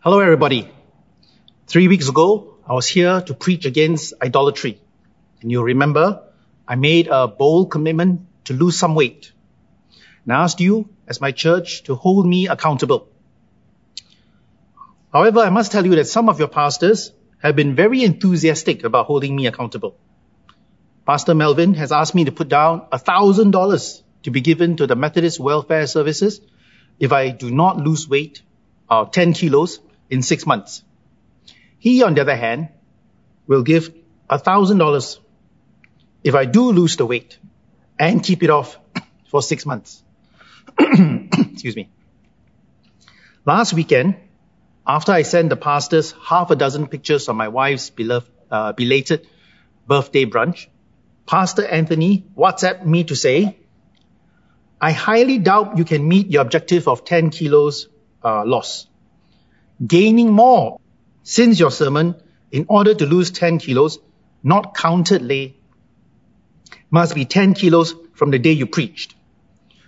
Hello, everybody. Three weeks ago, I was here to preach against idolatry. And you'll remember, I made a bold commitment to lose some weight. And I asked you, as my church, to hold me accountable. However, I must tell you that some of your pastors have been very enthusiastic about holding me accountable. Pastor Melvin has asked me to put down a thousand dollars to be given to the Methodist Welfare Services if I do not lose weight, uh, 10 kilos in six months. He, on the other hand, will give a thousand dollars if I do lose the weight and keep it off for six months. Excuse me. Last weekend, after I sent the pastors half a dozen pictures of my wife's beloved, uh, belated birthday brunch, Pastor Anthony WhatsApped me to say, I highly doubt you can meet your objective of 10 kilos uh, loss gaining more since your sermon in order to lose 10 kilos, not counted lay, must be 10 kilos from the day you preached.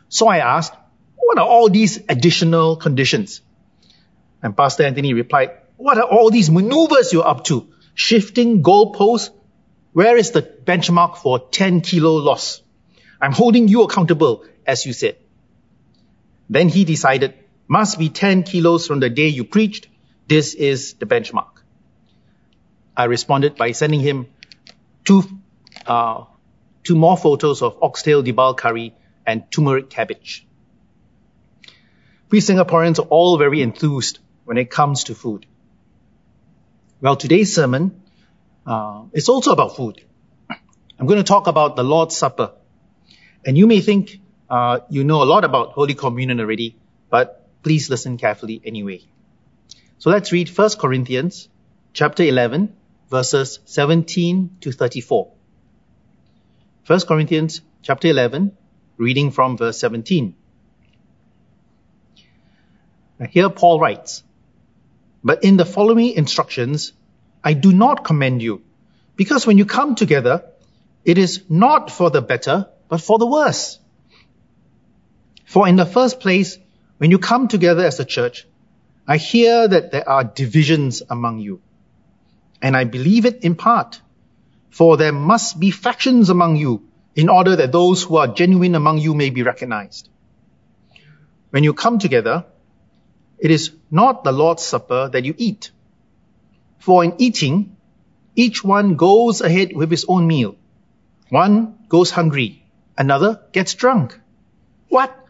So I asked, what are all these additional conditions? And Pastor Anthony replied, what are all these maneuvers you're up to? Shifting goalposts? Where is the benchmark for 10 kilo loss? I'm holding you accountable, as you said. Then he decided must be 10 kilos from the day you preached. This is the benchmark. I responded by sending him two, uh, two more photos of oxtail debal curry and turmeric cabbage. We Singaporeans are all very enthused when it comes to food. Well, today's sermon uh, is also about food. I'm going to talk about the Lord's Supper. And you may think uh, you know a lot about Holy Communion already, but Please listen carefully anyway. So let's read 1 Corinthians chapter 11 verses 17 to 34. 1 Corinthians chapter 11 reading from verse 17. Now here Paul writes, But in the following instructions, I do not commend you, because when you come together, it is not for the better, but for the worse. For in the first place, when you come together as a church, I hear that there are divisions among you. And I believe it in part. For there must be factions among you in order that those who are genuine among you may be recognized. When you come together, it is not the Lord's Supper that you eat. For in eating, each one goes ahead with his own meal. One goes hungry, another gets drunk. What?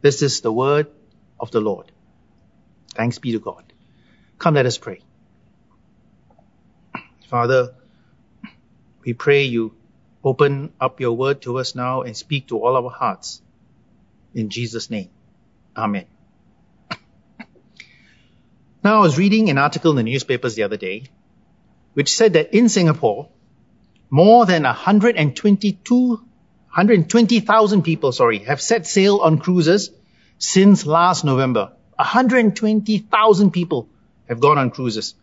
This is the word of the Lord. Thanks be to God. Come, let us pray. Father, we pray you open up your word to us now and speak to all our hearts. In Jesus' name. Amen. Now, I was reading an article in the newspapers the other day, which said that in Singapore, more than 122, 120,000 people, sorry, have set sail on cruises since last November. 120,000 people have gone on cruises.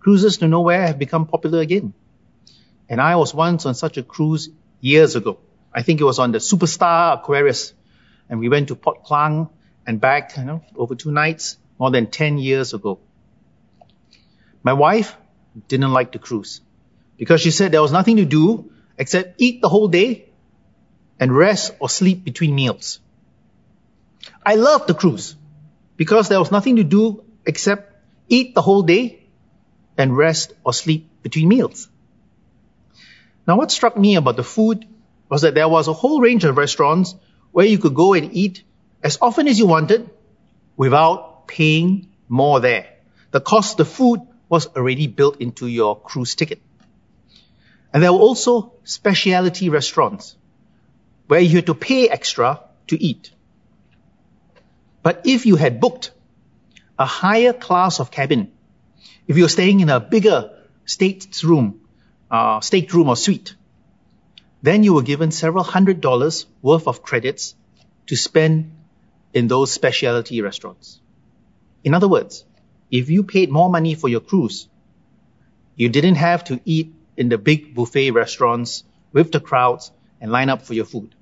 Cruises to nowhere have become popular again. And I was once on such a cruise years ago. I think it was on the Superstar Aquarius. And we went to Port Klang and back, you know, over two nights, more than 10 years ago. My wife didn't like the cruise because she said there was nothing to do except eat the whole day and rest or sleep between meals. I loved the cruise because there was nothing to do except eat the whole day and rest or sleep between meals. Now, what struck me about the food was that there was a whole range of restaurants where you could go and eat as often as you wanted without paying more there. The cost of the food was already built into your cruise ticket. And there were also specialty restaurants where you had to pay extra to eat. But if you had booked a higher class of cabin, if you were staying in a bigger state room, uh, state room or suite, then you were given several hundred dollars worth of credits to spend in those specialty restaurants. In other words, if you paid more money for your cruise, you didn't have to eat in the big buffet restaurants with the crowds and line up for your food.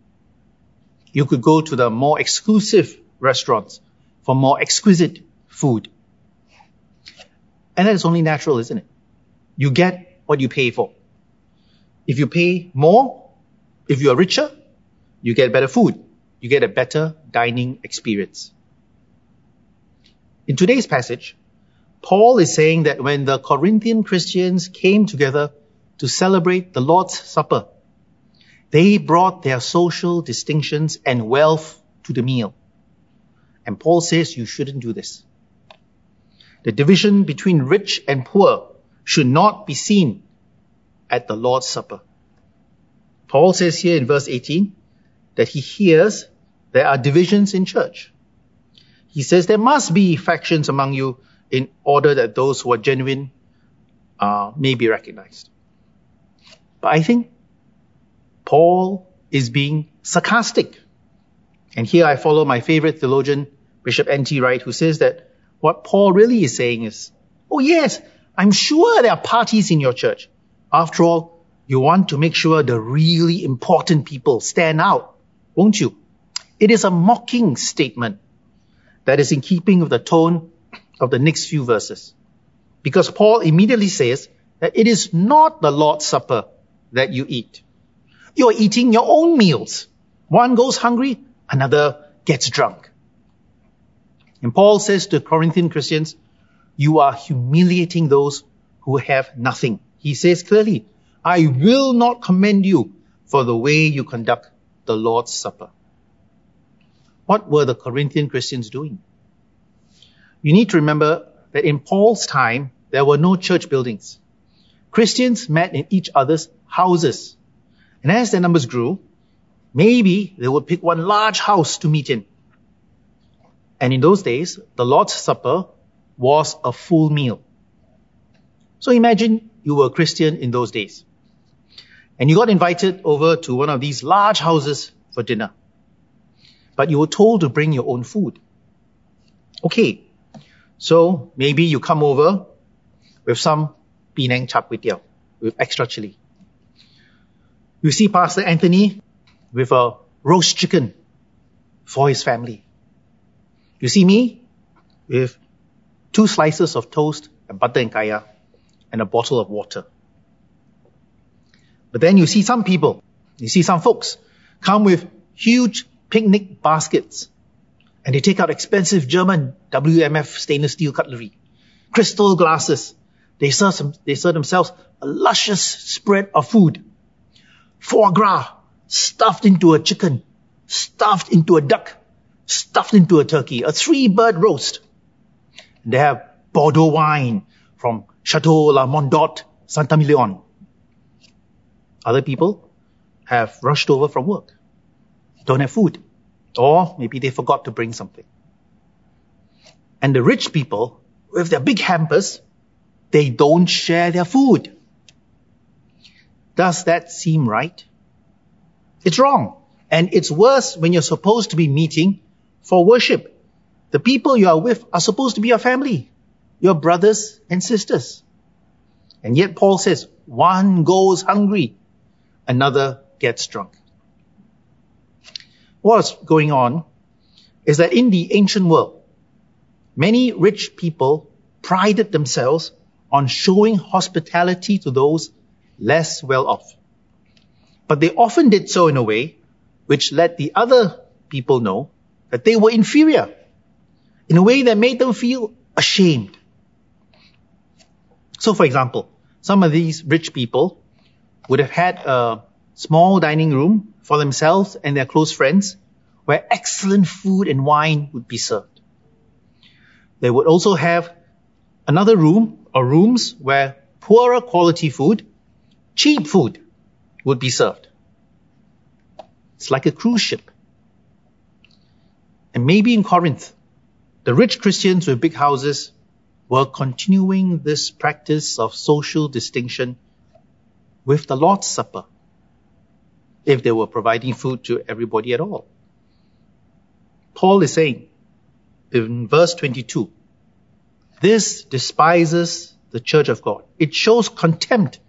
You could go to the more exclusive restaurants for more exquisite food. And that is only natural, isn't it? You get what you pay for. If you pay more, if you are richer, you get better food. You get a better dining experience. In today's passage, Paul is saying that when the Corinthian Christians came together to celebrate the Lord's Supper, they brought their social distinctions and wealth to the meal. And Paul says you shouldn't do this. The division between rich and poor should not be seen at the Lord's Supper. Paul says here in verse 18 that he hears there are divisions in church. He says there must be factions among you in order that those who are genuine uh, may be recognized. But I think Paul is being sarcastic. And here I follow my favorite theologian, Bishop N.T. Wright, who says that what Paul really is saying is, oh yes, I'm sure there are parties in your church. After all, you want to make sure the really important people stand out, won't you? It is a mocking statement that is in keeping with the tone of the next few verses. Because Paul immediately says that it is not the Lord's Supper that you eat. You're eating your own meals. One goes hungry, another gets drunk. And Paul says to Corinthian Christians, you are humiliating those who have nothing. He says clearly, I will not commend you for the way you conduct the Lord's Supper. What were the Corinthian Christians doing? You need to remember that in Paul's time, there were no church buildings. Christians met in each other's houses. And as their numbers grew, maybe they would pick one large house to meet in. And in those days, the Lord's Supper was a full meal. So imagine you were a Christian in those days. And you got invited over to one of these large houses for dinner. But you were told to bring your own food. Okay. So maybe you come over with some Penang chap with extra chili. You see Pastor Anthony with a roast chicken for his family. You see me with two slices of toast and butter and kaya and a bottle of water. But then you see some people, you see some folks come with huge picnic baskets and they take out expensive German WMF stainless steel cutlery, crystal glasses. They serve, some, they serve themselves a luscious spread of food. Foie gras stuffed into a chicken, stuffed into a duck, stuffed into a turkey, a three bird roast. They have Bordeaux wine from Chateau La Mondotte Santa Milion. Other people have rushed over from work, don't have food, or maybe they forgot to bring something. And the rich people, with their big hampers, they don't share their food. Does that seem right? It's wrong. And it's worse when you're supposed to be meeting for worship. The people you are with are supposed to be your family, your brothers and sisters. And yet Paul says, one goes hungry, another gets drunk. What's going on is that in the ancient world, many rich people prided themselves on showing hospitality to those less well off. But they often did so in a way which let the other people know that they were inferior in a way that made them feel ashamed. So for example, some of these rich people would have had a small dining room for themselves and their close friends where excellent food and wine would be served. They would also have another room or rooms where poorer quality food, cheap food would be served. It's like a cruise ship. And maybe in Corinth, the rich Christians with big houses were continuing this practice of social distinction with the Lord's Supper, if they were providing food to everybody at all. Paul is saying in verse 22, this despises the church of God. It shows contempt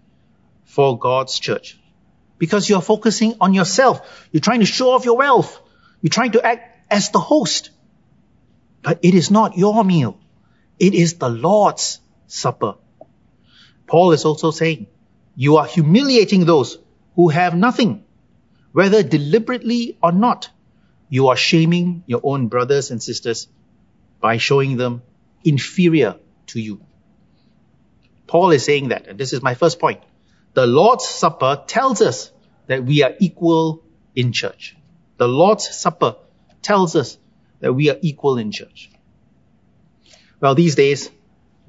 for God's church because you're focusing on yourself. You're trying to show off your wealth. You're trying to act as the host. But it is not your meal. It is the Lord's supper. Paul is also saying, you are humiliating those who have nothing, whether deliberately or not. You are shaming your own brothers and sisters by showing them inferior to you. Paul is saying that, and this is my first point. The Lord's Supper tells us that we are equal in church. The Lord's Supper tells us that we are equal in church. Well, these days,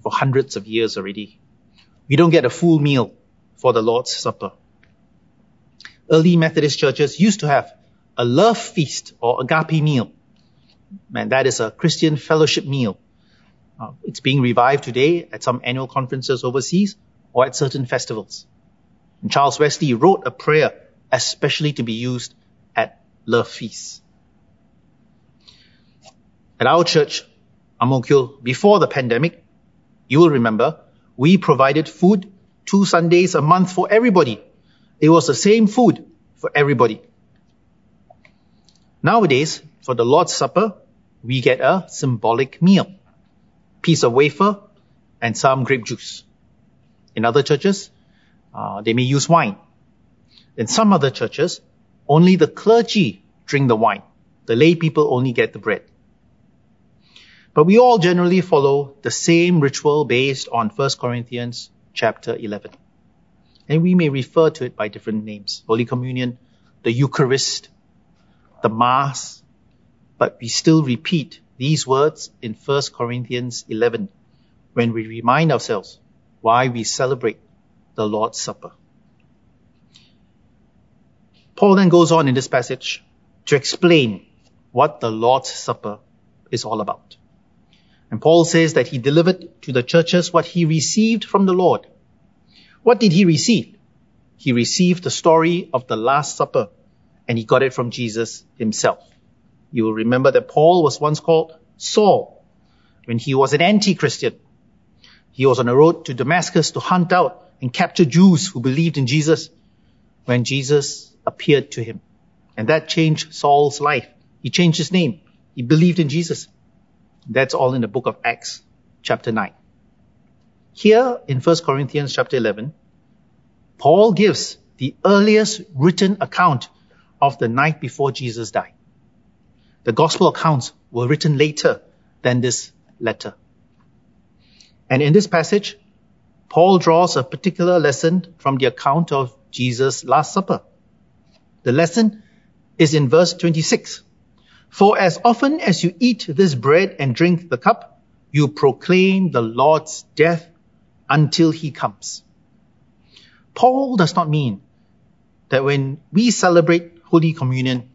for hundreds of years already, we don't get a full meal for the Lord's Supper. Early Methodist churches used to have a love feast or agape meal. And that is a Christian fellowship meal. Uh, it's being revived today at some annual conferences overseas or at certain festivals. And Charles Wesley wrote a prayer especially to be used at love feasts. At our church, Ang Mo Kio, before the pandemic, you will remember, we provided food two Sundays a month for everybody. It was the same food for everybody. Nowadays, for the Lord's Supper, we get a symbolic meal. Piece of wafer and some grape juice. In other churches, uh, they may use wine. In some other churches, only the clergy drink the wine. The lay people only get the bread. But we all generally follow the same ritual based on 1 Corinthians chapter 11. And we may refer to it by different names. Holy Communion, the Eucharist, the Mass. But we still repeat these words in 1 Corinthians 11 when we remind ourselves why we celebrate the Lord's Supper. Paul then goes on in this passage to explain what the Lord's Supper is all about. And Paul says that he delivered to the churches what he received from the Lord. What did he receive? He received the story of the Last Supper and he got it from Jesus himself. You will remember that Paul was once called Saul when he was an anti-Christian. He was on a road to Damascus to hunt out and capture Jews who believed in Jesus when Jesus appeared to him. And that changed Saul's life. He changed his name. He believed in Jesus. That's all in the book of Acts, chapter 9. Here in 1 Corinthians chapter 11, Paul gives the earliest written account of the night before Jesus died. The gospel accounts were written later than this letter. And in this passage, Paul draws a particular lesson from the account of Jesus' Last Supper. The lesson is in verse 26. For as often as you eat this bread and drink the cup, you proclaim the Lord's death until he comes. Paul does not mean that when we celebrate Holy Communion,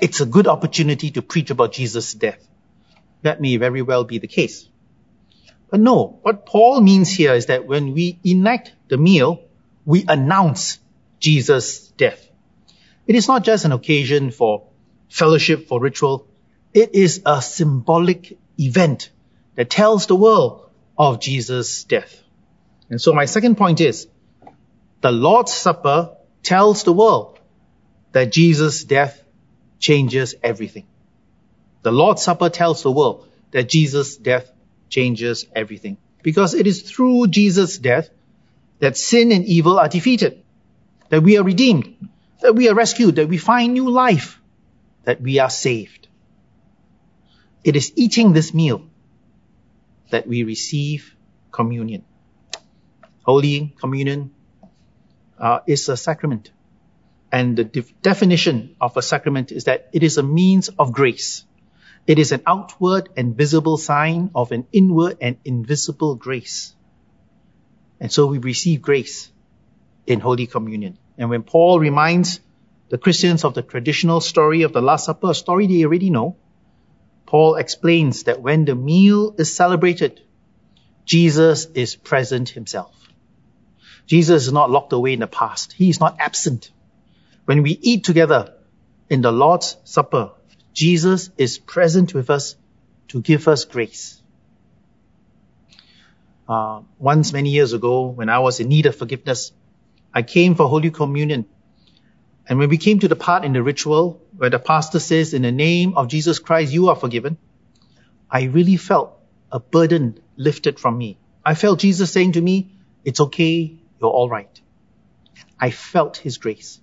it's a good opportunity to preach about Jesus' death. That may very well be the case. But no, what Paul means here is that when we enact the meal, we announce Jesus' death. It is not just an occasion for fellowship, for ritual. It is a symbolic event that tells the world of Jesus' death. And so my second point is, the Lord's Supper tells the world that Jesus' death changes everything. The Lord's Supper tells the world that Jesus' death changes everything. Because it is through Jesus' death that sin and evil are defeated, that we are redeemed, that we are rescued, that we find new life, that we are saved. It is eating this meal that we receive communion. Holy Communion uh, is a sacrament. And the de- definition of a sacrament is that it is a means of grace. It is an outward and visible sign of an inward and invisible grace. And so we receive grace in Holy Communion. And when Paul reminds the Christians of the traditional story of the Last Supper, a story they already know, Paul explains that when the meal is celebrated, Jesus is present himself. Jesus is not locked away in the past. He is not absent. When we eat together in the Lord's Supper, Jesus is present with us to give us grace. Uh, once many years ago, when I was in need of forgiveness, I came for Holy Communion. And when we came to the part in the ritual where the pastor says, in the name of Jesus Christ, you are forgiven, I really felt a burden lifted from me. I felt Jesus saying to me, it's okay, you're alright. I felt His grace.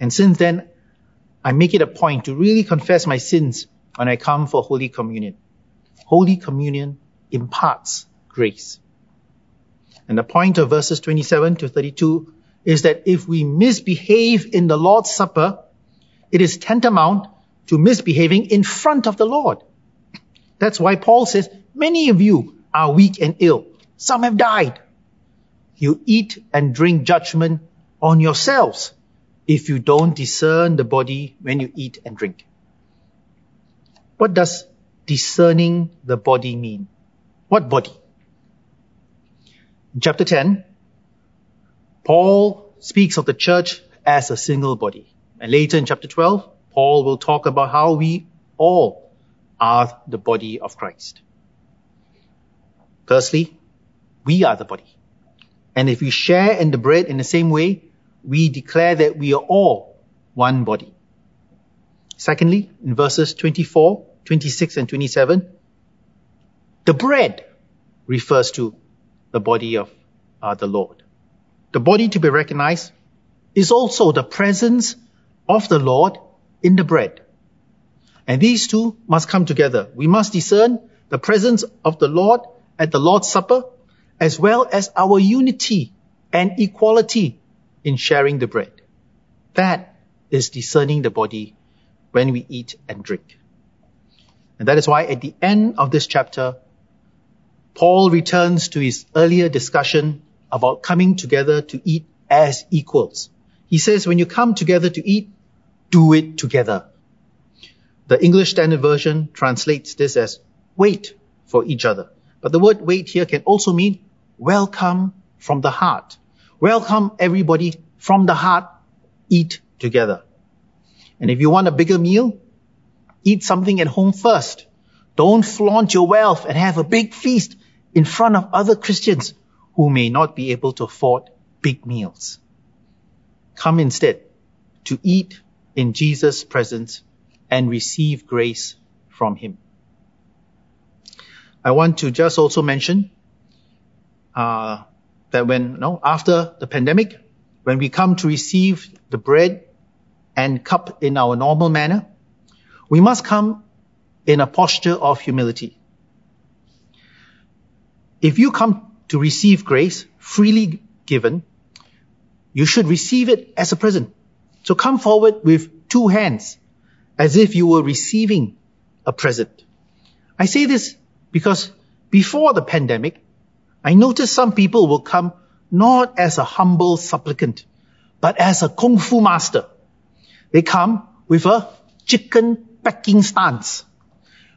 And since then, I make it a point to really confess my sins when I come for Holy Communion. Holy Communion imparts grace. And the point of verses 27 to 32 is that if we misbehave in the Lord's Supper, it is tantamount to misbehaving in front of the Lord. That's why Paul says, many of you are weak and ill. Some have died. You eat and drink judgment on yourselves if you don't discern the body when you eat and drink. What does discerning the body mean? What body? In chapter 10, Paul speaks of the church as a single body. And later in chapter 12, Paul will talk about how we all are the body of Christ. Firstly, we are the body. And if we share in the bread in the same way, we declare that we are all one body. Secondly, in verses 24, 26 and 27, the bread refers to the body of uh, the Lord. The body to be recognized is also the presence of the Lord in the bread. And these two must come together. We must discern the presence of the Lord at the Lord's Supper as well as our unity and equality in sharing the bread. That is discerning the body when we eat and drink. And that is why at the end of this chapter, Paul returns to his earlier discussion about coming together to eat as equals. He says, when you come together to eat, do it together. The English Standard Version translates this as wait for each other. But the word wait here can also mean welcome from the heart. Welcome everybody from the heart. Eat together. And if you want a bigger meal, eat something at home first. Don't flaunt your wealth and have a big feast in front of other Christians who may not be able to afford big meals. Come instead to eat in Jesus' presence and receive grace from Him. I want to just also mention uh, that when, no, after the pandemic, when we come to receive the bread and cup in our normal manner, we must come in a posture of humility. If you come to receive grace freely given, you should receive it as a present. So come forward with two hands as if you were receiving a present. I say this because before the pandemic, I noticed some people will come not as a humble supplicant, but as a kung fu master. They come with a chicken pecking stance.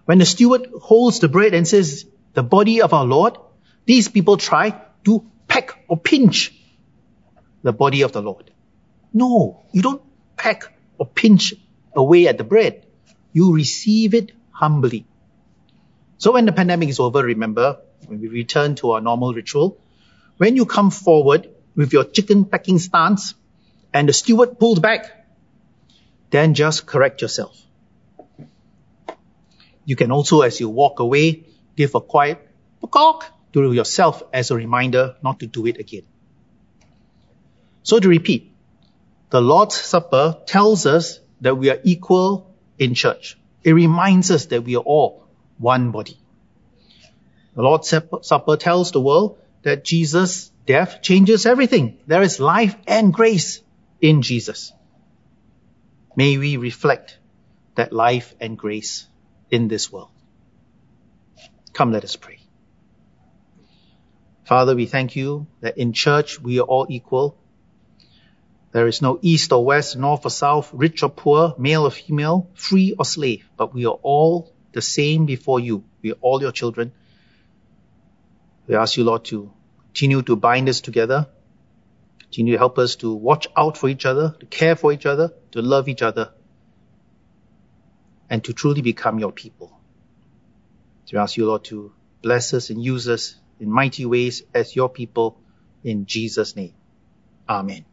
When the steward holds the bread and says, the body of our Lord, these people try to peck or pinch the body of the Lord. No, you don't peck or pinch away at the bread. You receive it humbly. So when the pandemic is over, remember, when we return to our normal ritual, when you come forward with your chicken pecking stance and the steward pulled back, then just correct yourself. You can also, as you walk away, give a quiet peacock to yourself as a reminder not to do it again. So to repeat, the Lord's Supper tells us that we are equal in church. It reminds us that we are all one body. The Lord's Supper tells the world that Jesus' death changes everything. There is life and grace in Jesus. May we reflect that life and grace in this world. Come, let us pray. Father, we thank you that in church we are all equal. There is no east or west, north or south, rich or poor, male or female, free or slave, but we are all the same before you. We are all your children. We ask you, Lord, to continue to bind us together, continue to help us to watch out for each other, to care for each other, to love each other, and to truly become your people. So we ask you, Lord, to bless us and use us in mighty ways as your people in Jesus' name. Amen.